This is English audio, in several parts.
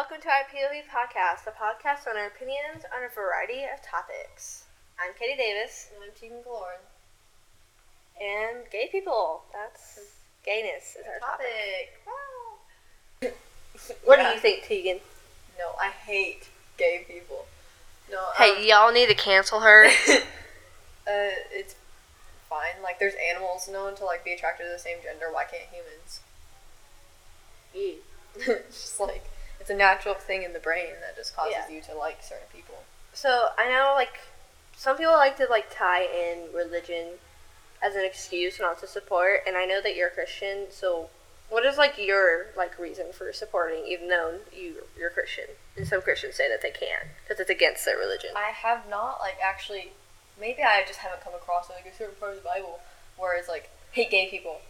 welcome to our POV podcast, the podcast on our opinions on a variety of topics. I'm Kadie Davis, And I'm Teagan Galorn. and gay people. That's gayness is our topic. Topic. What Yeah. do you think, Teagan? No, I hate gay people. No. Hey, um, y'all need to cancel her. uh, it's fine. Like, there's animals known to like be attracted to the same gender. Why can't humans? it's just like it's a natural thing in the brain that just causes Yeah. you to like certain people. So I know, like, some people like to like tie in religion as an excuse not to support, and I know that you're a Christian. So, what is like your like reason for supporting, even though you you're Christian? And some Christians say that they can't because it's against their religion. I have not like actually. Maybe I just haven't come across like a certain part of the Bible where it's like hate gay people.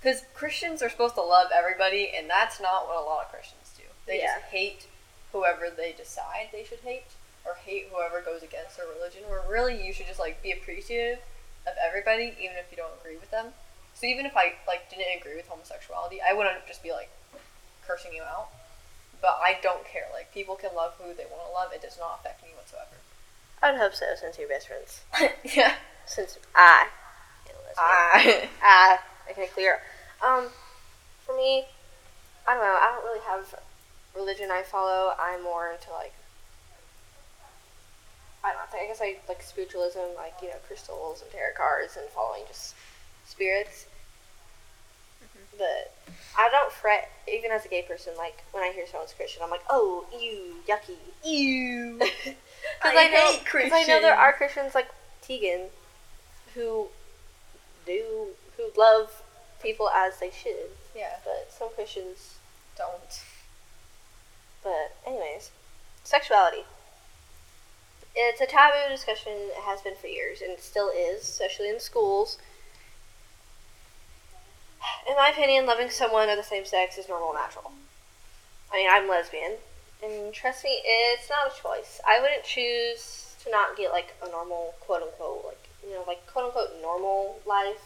Because Christians are supposed to love everybody, and that's not what a lot of Christians do. They Yeah. just hate whoever they decide they should hate, or hate whoever goes against their religion. Where really you should just like be appreciative of everybody, even if you don't agree with them. So even if I like didn't agree with homosexuality, I wouldn't just be like cursing you out. But I don't care. Like people can love who they want to love. It does not affect me whatsoever. I would hope so, since you're best friends. yeah. Since I am a lesbian. I. I I can clear. Um, for me, I don't know. I don't really have religion I follow. I'm more into like I don't know. I guess I like spiritualism, like you know, crystals and tarot cards, and following just spirits. Mm-hmm. But I don't fret, even as a gay person. Like when I hear someone's Christian, I'm like, oh, ew, yucky. Ew. Because I I, know, because I know there are Christians. Christians like Teagan who do who love people as they should, Yeah. but some Christians. Don't. But anyways, sexuality. It's a taboo discussion. It has been for years, and it still is, especially in schools. In my opinion, loving someone of the same sex is normal and natural. I mean, I'm lesbian, and trust me, it's not a choice. I wouldn't choose to not get like a normal, quote unquote, like you know, like quote unquote normal life.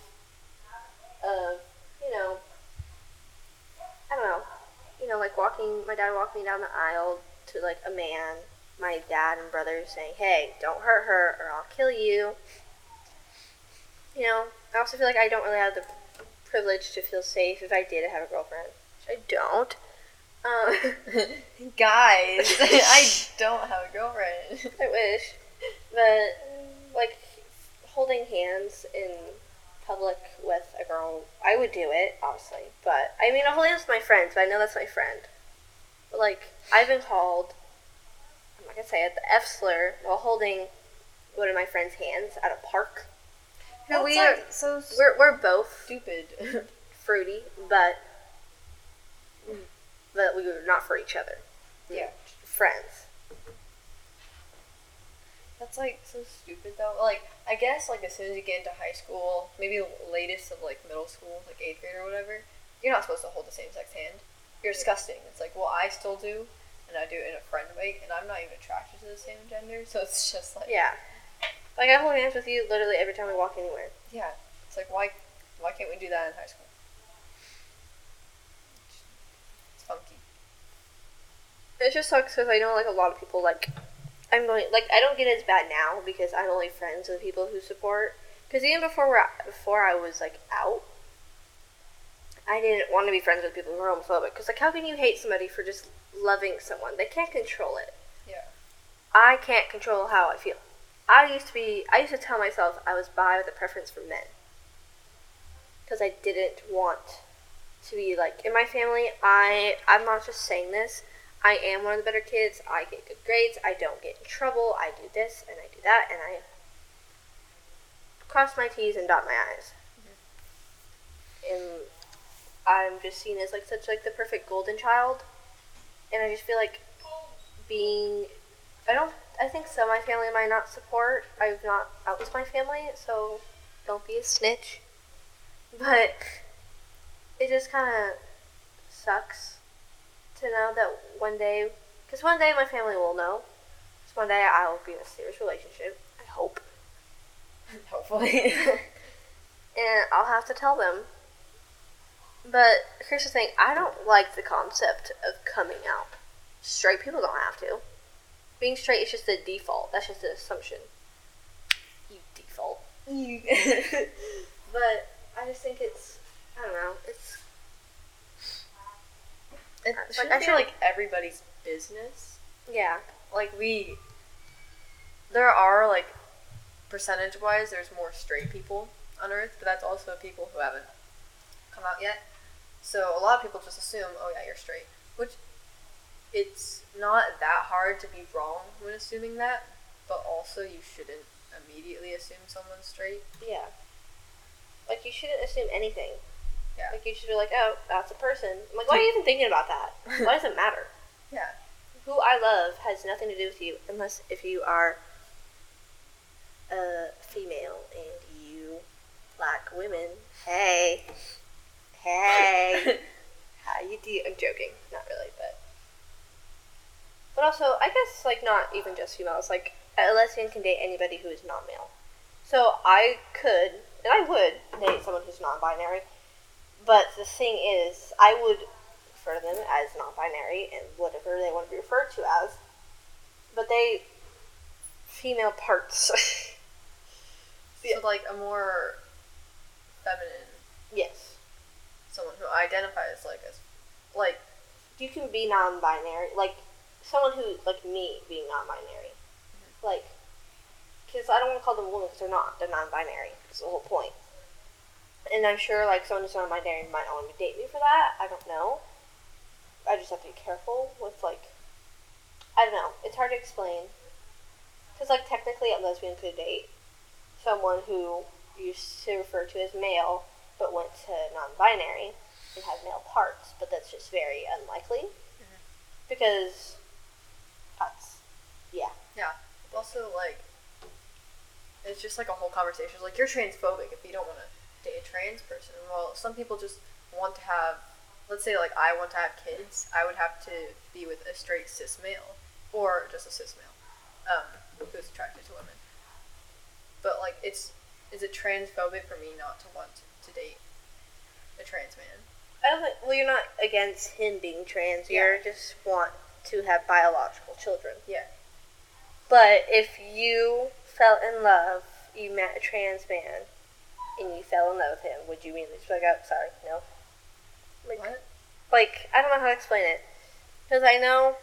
Of you know, I don't know, you know, like walking. My dad walked me down the aisle to like a man. My dad and brother saying, "Hey, don't hurt her, or I'll kill you." You know, I also feel like I don't really have the privilege to feel safe if I did have a girlfriend, which I don't. Um, Guys, I don't have a girlfriend. I wish, but like holding hands in public with a girl, I would do it, obviously. But I mean, hold hands with my friends, but I know that's my friend. But like, I've been called, I'm not gonna say it, the F slur while holding one of my friend's hands at a park. No, we like are, so we're we're both stupid. fruity, but but we were not for each other. yeah. Friends. That's like so stupid though. Like I guess like as soon as you get into high school, maybe latest of like middle school, like eighth grade or whatever, you're not supposed to hold the same sex hand. You're disgusting. It's like well I still do, and I do it in a friend way, and I'm not even attracted to the same gender, so it's just like Yeah. Like I hold hands with you literally every time we walk anywhere. yeah. It's like why why can't we do that in high school? It's funky. It just sucks because I know like a lot of people like I'm going like I don't get as bad now because I'm only friends with people who support. Because even before we're, before I was like out, I didn't want to be friends with people who are homophobic. Because like how can you hate somebody for just loving someone? They can't control it. Yeah. I can't control how I feel. I used to be. I used to tell myself I was bi with a preference for men. Because I didn't want to be like in my family. I I'm not just saying this. I am one of the better kids. I get good grades. I don't get in trouble. I do this and I do that and I cross my T's and dot my I's. Mm-hmm. And I'm just seen as like such like the perfect golden child. And I just feel like being I don't I think some of my family might not support. I've not out with my family, so don't be a snitch. But it just kind of sucks to know that one day, because one day my family will know. Because one day I will be in a serious relationship. I hope. Hopefully. and I'll have to tell them. But here's the thing I don't like the concept of coming out. straight people don't have to. Being straight is just the default. That's just an assumption. You default. You. but I just think it's I don't know. It's It Like, I feel- like everybody's business. yeah. Like we, there are like percentage wise, there's more straight people on Earth, but that's also people who haven't come out yet. So a lot of people just assume, oh yeah, you're straight, which it's not that hard to be wrong when assuming that, but also you shouldn't immediately assume someone's straight. Yeah. Like you shouldn't assume anything. Yeah. Like you should be like, oh, that's a person. I'm like, why are you even thinking about that? Why does it matter? Yeah. Who I love has nothing to do with you unless if you are a female and you like women. Hey. Hey. How you do? I'm joking. Not really, but. But also, I guess, like, not even just females. Like, a lesbian can date anybody who is non male. So I could, and I would, date someone who's non binary. But the thing is, I would refer to them as non binary and whatever they want to be referred to as. But they. female parts. So like a more feminine, yes. someone who identifies like as, like you can be non-binary, like someone who, like me, being non-binary, mm-hmm. like, because I don't want to call them women because they're not. They're non-binary. That's the whole point. And I'm sure, like, someone who's non-binary might not want to date me for that. I don't know. I just have to be careful with like, I don't know. It's hard to explain. Because like technically, a lesbian could date someone who used to refer to as male, but went to non-binary and has male parts. But that's just very unlikely mm-hmm. because that's yeah. Yeah. Also, like, it's just like a whole conversation. It's like, you're transphobic if you don't want to date a trans person. Well, some people just want to have, let's say, like, I want to have kids. I would have to be with a straight cis male or just a cis male um, who's attracted to women. But, like, it's, is it transphobic for me not to want to date a trans man? I don't think. Well, you're not against him being trans. Yeah. You're just want to have biological children. Yeah. But if you fell in love, you met a trans man, and you fell in love with him, would you immediately just be like, oh, sorry, no? Like, What? like I don't know how to explain it, because I know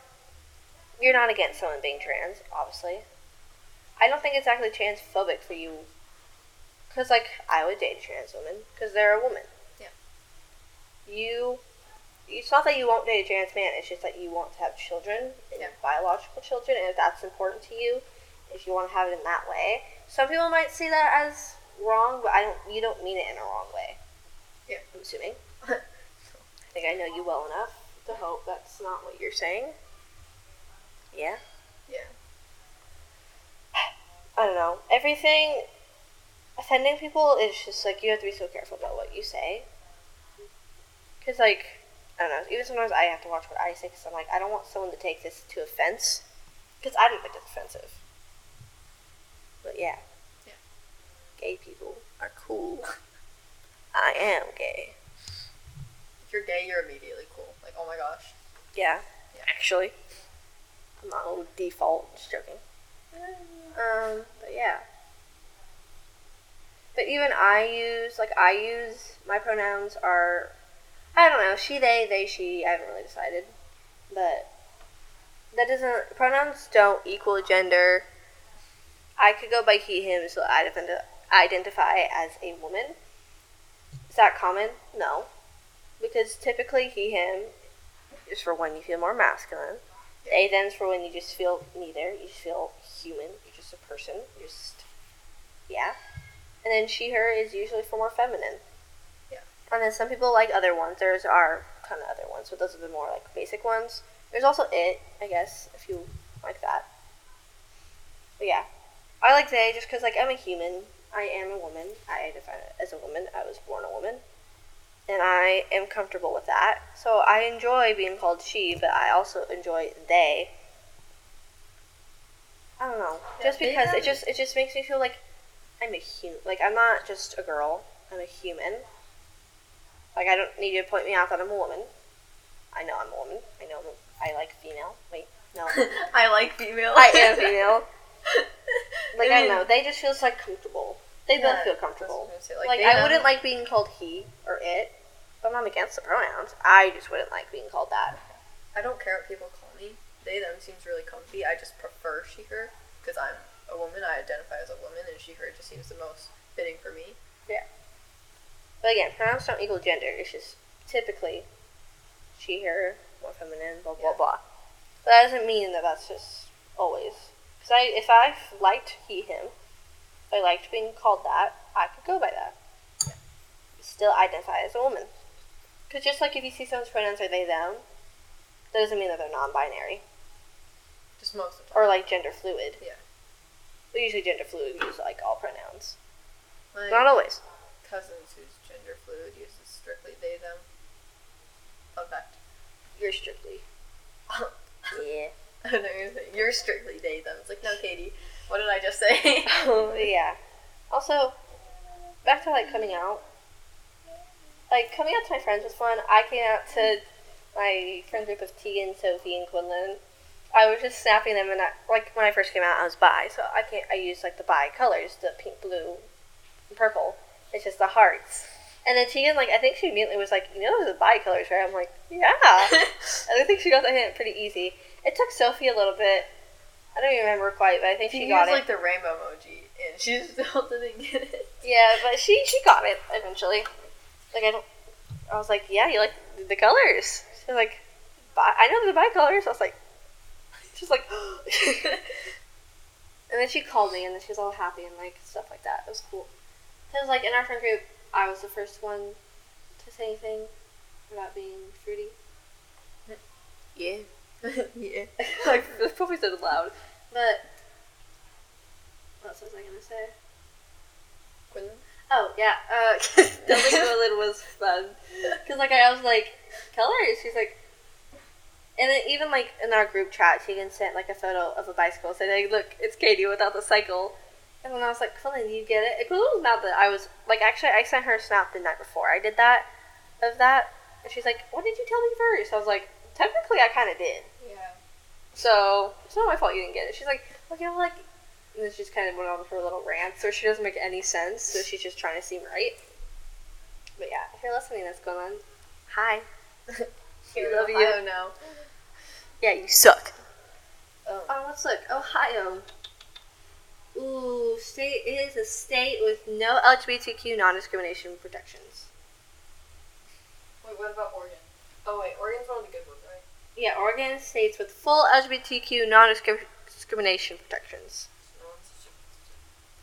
you're not against someone being trans, obviously. I don't think it's actually transphobic for you, because like I would date a trans woman because they're a woman. Yeah. You. It's not that you won't date a trans man. It's just that you want to have children, and Yeah. biological children, and if that's important to you, if you want to have it in that way. Some people might see that as wrong, but I don't. You don't mean it in a wrong way. Yeah. I'm assuming. I think I know you well enough to hope that's not what you're saying. Yeah. Yeah. I don't know. Everything offending people is just like you have to be so careful about what you say. Cause like I don't know. Even sometimes I have to watch what I say because I'm like I don't want someone to take this to offense. Because I don't think it's offensive. But yeah. Yeah. Gay people are cool. I am gay. If you're gay, you're immediately cool. Like, oh my gosh. Yeah. Yeah. Actually. I'm not a default. Just joking. Um, but yeah. But even I use, like, I use, my pronouns are, I don't know, she, they, they, she, I haven't really decided. But that doesn't, pronouns don't equal gender. I could go by he, him, so I ident- identify as a woman. Is that common? No. Because typically he, him is for when you feel more masculine. They then's for when you just feel neither. You just feel human. You're just a person. You're just yeah. And then she her is usually for more feminine. Yeah. And then some people like other ones. There's are kind of other ones, but those are the more like basic ones. There's also it, I guess, if you like that. But yeah, I like they just because like I'm a human. I am a woman. I identify as a woman. I was born a woman and I am comfortable with that. So I enjoy being called she, but I also enjoy they. I don't know, just because it just it just makes me feel like I'm a human. Like I'm not just a girl. I'm a human. Like I don't need you to point me out that I'm a woman. I know I'm a woman. I know I'm a I like female. Wait, no, I like female. I am female. Like I, mean, don't know, they just feels like comfortable. They yeah, both feel that's what I was comfortable. gonna Like, I wouldn't like being called he or it, but I'm not against the pronouns. I just wouldn't like being called that. I don't care what people call me. They them seems really comfy. I just prefer she her because I'm a woman. I identify as a woman, and she her just seems the most fitting for me. Yeah. But again, pronouns don't equal gender. It's just typically she, her, more feminine, blah blah Yeah. blah. But that doesn't mean that that's just always. Because I, if I liked he, him, I liked being called that, I could go by that. Still identify as a woman. Because just like if you see someone's pronouns are they, them, that doesn't mean that they're non-binary Just most of the time. or like gender fluid. Yeah. But usually gender fluid use like all pronouns. My Not always. cousins whose gender fluid uses strictly they them. Fun fact. You're strictly. Yeah. I know You're strictly they them. It's like no, Kadie. What did I just say? Oh yeah. Also, back to like coming out. Like coming out to my friends was fun. I came out to my friend group of Teagan, Sophie, and Quinlan. I was just snapping them, and I, like when I first came out, I was bi, so I can't. I used like the bi colors, the pink, blue, and purple. It's just the hearts. And then Teagan, like I think she immediately was like, you know, those are the bi colors, right? I'm like, yeah. and I think she got the hint pretty easy. It took Sophie a little bit. I don't even remember quite, but I think she, she got used it. like the rainbow emoji, and she still didn't get it. Yeah, but she she got it eventually. Like I don't. I was like, yeah, you like the colors. She's like, bi- I know the bi colors. I was like, she's like, and then she called me, and then she was all happy and like stuff like that. It was cool. Was like in our friend group, I was the first one to say anything about being fruity. Yeah, yeah. like that's probably said it loud, but what else was I gonna say? Quinlan? Oh yeah, uh, Delta Quillen was fun because like I was like colors. She's like, and then even like in our group chat, Teagan sent like a photo of a bicycle. Said, "Hey, look, it's Kadie without the cycle." And then I was like, "Quillen, you get it?" Quillen was mad that I was like, actually, I sent her a snap the night before I did that of that, and she's like, "Why did you tell me first? I was like, "Technically, I kind of did." Yeah. So it's not my fault you didn't get it. She's like, okay, well, like, and then she just kind of went on her little rant. So she doesn't make any sense. So she's just trying to seem right. But yeah, if you're listening, that's going on. Hi. we love you. Know. Yeah, you suck. Um, Oh, let's look. Ohio. Ooh, state is a state with no LGBTQ non-discrimination protections. wait, what about Oregon? Oh wait, Oregon's one of the good ones? Yeah, Oregon states with full LGBTQ non-discrimination protections.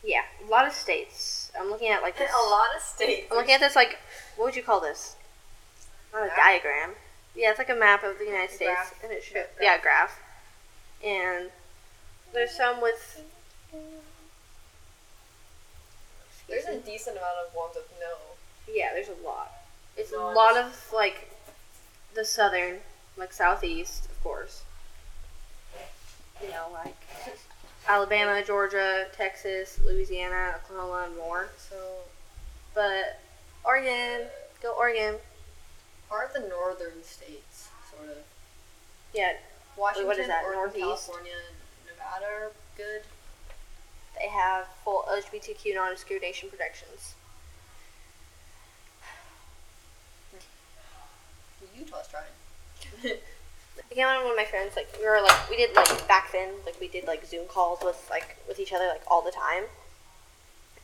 Yeah, a lot of states. I'm looking at like this. a lot of states. I'm looking at this like, what would you call this? Not a Map? diagram. Yeah, it's like a map of the United States, graph. and it shows. Yeah, graph. And there's some with. There's a decent amount of ones with no. Yeah, there's a lot. It's No, a lot just- of like the southern, like southeast, of course. You know, like Alabama, Georgia, Texas, Louisiana, Oklahoma, and more. So But Oregon, go Oregon. are the northern states sort of Yeah, Washington, what is that, Oregon, northeast? California, and Nevada are good. they have full LGBTQ non-discrimination protections. Utah's trying. Again, one of my friends, like we were like we did like back then, like we did like Zoom calls with like with each other like all the time,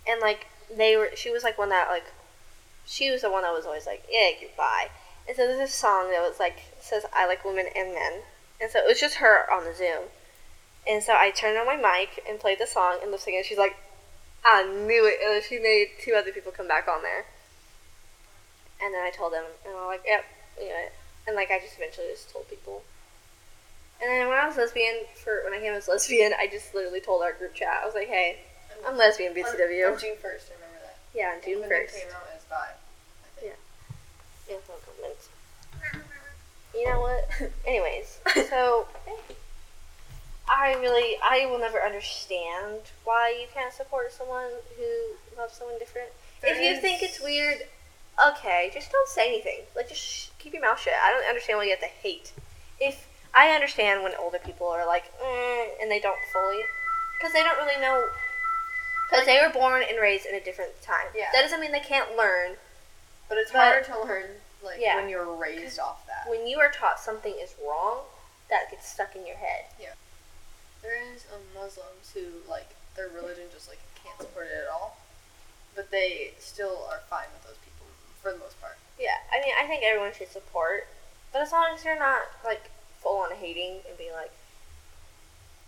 and like they were, she was like one that like, she was the one that was always like, yeah, goodbye. And so there's this song that was like says I like women and men, and so it was just her on the Zoom, and so I turned on my mic and played the song and synced, and she's like, I knew it, and then she made two other people come back on there, and then I told them, and I'm like, yep, you know it. And like I just eventually just told people. And then when I was lesbian, for when I came as lesbian, I just literally told our group chat. I was like, "Hey, I'm lesbian, BCW." On, on June first, I remember that. yeah, on June first. came out as bi. I think. Yeah, no comments. You know what? Anyways, so I really, I will never understand why you can't support someone who loves someone different. If you think it's weird, okay, just don't say anything. Like, just sh- keep your mouth shut. I don't understand why you have to hate. If I understand when older people are like, mm, and they don't fully, because they don't really know, because they were born and raised in a different time. Yeah. That doesn't mean they can't learn. But it's But- harder to learn like Yeah. when you're raised off that. When you are taught something is wrong, that gets stuck in your head. Yeah. There is um, Muslims who like their religion just like can't support it at all, but they still are fine with those people for the most part. Yeah, I mean, I think everyone should support, but as long as you're not like full on hating and being like,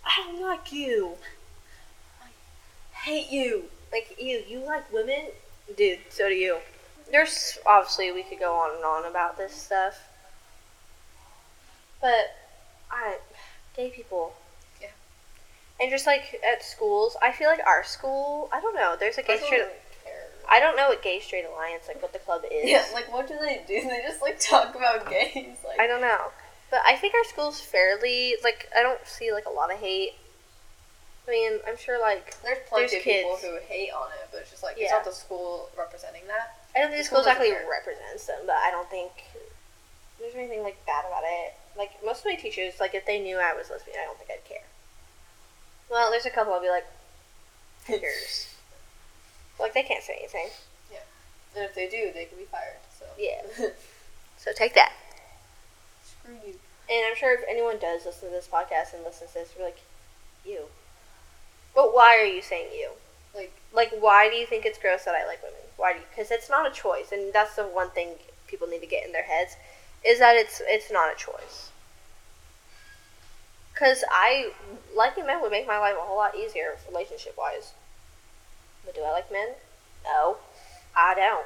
I don't like you, I Hate you. like you, you like women, dude. So do you. There's obviously we could go on and on about this stuff, but I, gay people. Yeah. And just like at schools, I feel like our school, I don't know. There's a gay straight. I don't know what gay straight alliance like what the club is. Yeah, like what do they do? They just like talk about gays. Like I don't know. But I think our school's fairly like I don't see like a lot of hate. I mean, I'm sure like there's plenty there's of people kids. who hate on it, but it's just like it's not the school representing that. I don't think the The school exactly represents them, but I don't think there's anything like bad about it. Like most of my teachers, like if they knew I was lesbian, I don't think I'd care. Well, there's a couple I'll be like, haters. Like they can't say anything. Yeah. And if they do, they can be fired. So Yeah. So take that. screw you. And I'm sure if anyone does listen to this podcast and listens to this, we're like, you. But why are you saying you? Like Like, why do you think it's gross that I like women? Why do you? Because it's not a choice, and that's the one thing people need to get in their heads is that it's it's not a choice. Because I liking men would make my life a whole lot easier relationship wise. But do I like men? No, I don't.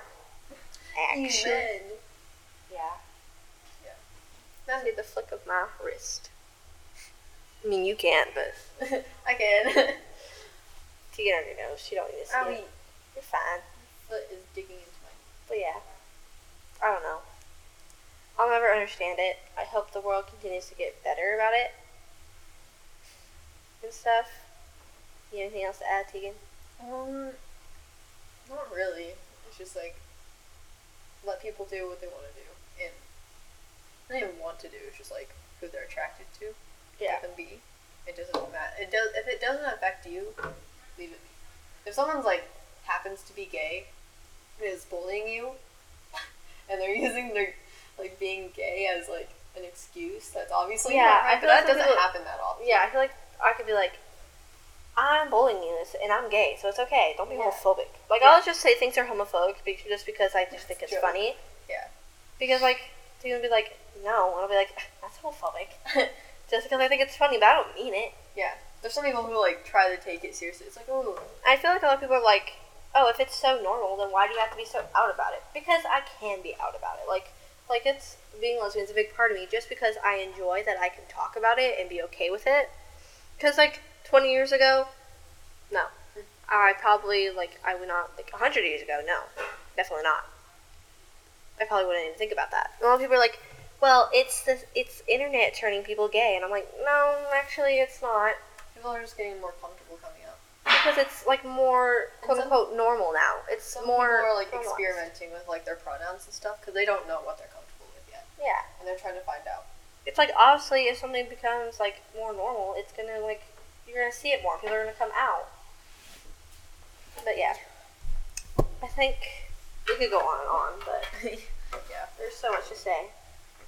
Actually, Amen. yeah. Yeah. That'd be the flick of my wrist. I mean, you can't, but I can. to get on your nose, you don't need to see Owie. it. You're fine. Foot is digging into my. But yeah, I don't know. I'll never understand it. I hope the world continues to get better about it and stuff. You have anything else to add, Teagan? Um, not really. It's just like let people do what they want to do, and not even want to do. It's just like who they're attracted to. Yeah. Let them be. It doesn't matter. It does. If it doesn't affect you, leave it be. If someone's like happens to be gay, and is bullying you, and they're using their like being gay as like an excuse, that's obviously Yeah, right. But that doesn't people- happen that often. Yeah, I feel like I could be like, I'm bullying you, and I'm gay, so it's okay. Don't be Yeah. homophobic. Like, Yeah. I'll just say things are homophobic be- just because I just think it's Joke. funny. Yeah. Because, like, they're gonna be like, no. And I'll be like, that's homophobic. just because I think it's funny, but I don't mean it. yeah. There's some people who like try to take it seriously. It's like, oh, I feel like a lot of people are like, oh, if it's so normal, then why do you have to be so out about it? Because I can be out about it. Like, like it's being lesbian is a big part of me. Just because I enjoy that I can talk about it and be okay with it. Because like 20 years ago, no, I probably like I would not like 100 years ago. No, definitely not. I probably wouldn't even think about that. A lot of people are like, well, it's the it's internet turning people gay, and I'm like, no, actually, it's not. people are just getting more comfortable coming out. because it's like more quote some- unquote normal now. It's Some more people are like normalized. experimenting with like their pronouns and stuff because they don't know what they're comfortable with yet, Yeah, and they're trying to find out. it's like obviously if something becomes like more normal, it's gonna like you're gonna see it more. People are gonna come out. But yeah, I think we could go on and on, but yeah, there's so much to say.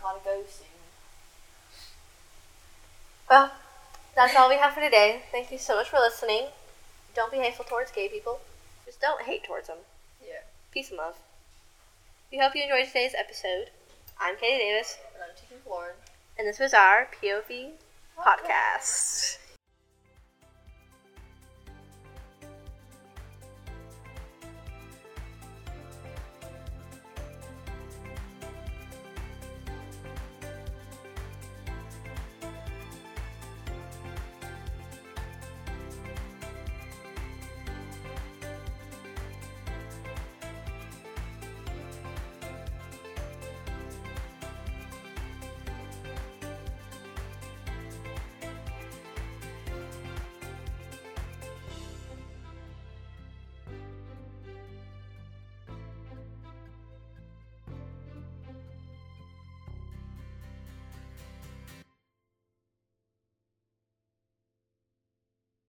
gotta go soon. Well, that's all we have for today. Thank you so much for listening. Don't be hateful towards gay people. Just don't hate towards them. Yeah, Peace and love. We hope you enjoyed today's episode. I'm Kadie Davis. and I'm Teagan Lauren. And this was our POV podcast.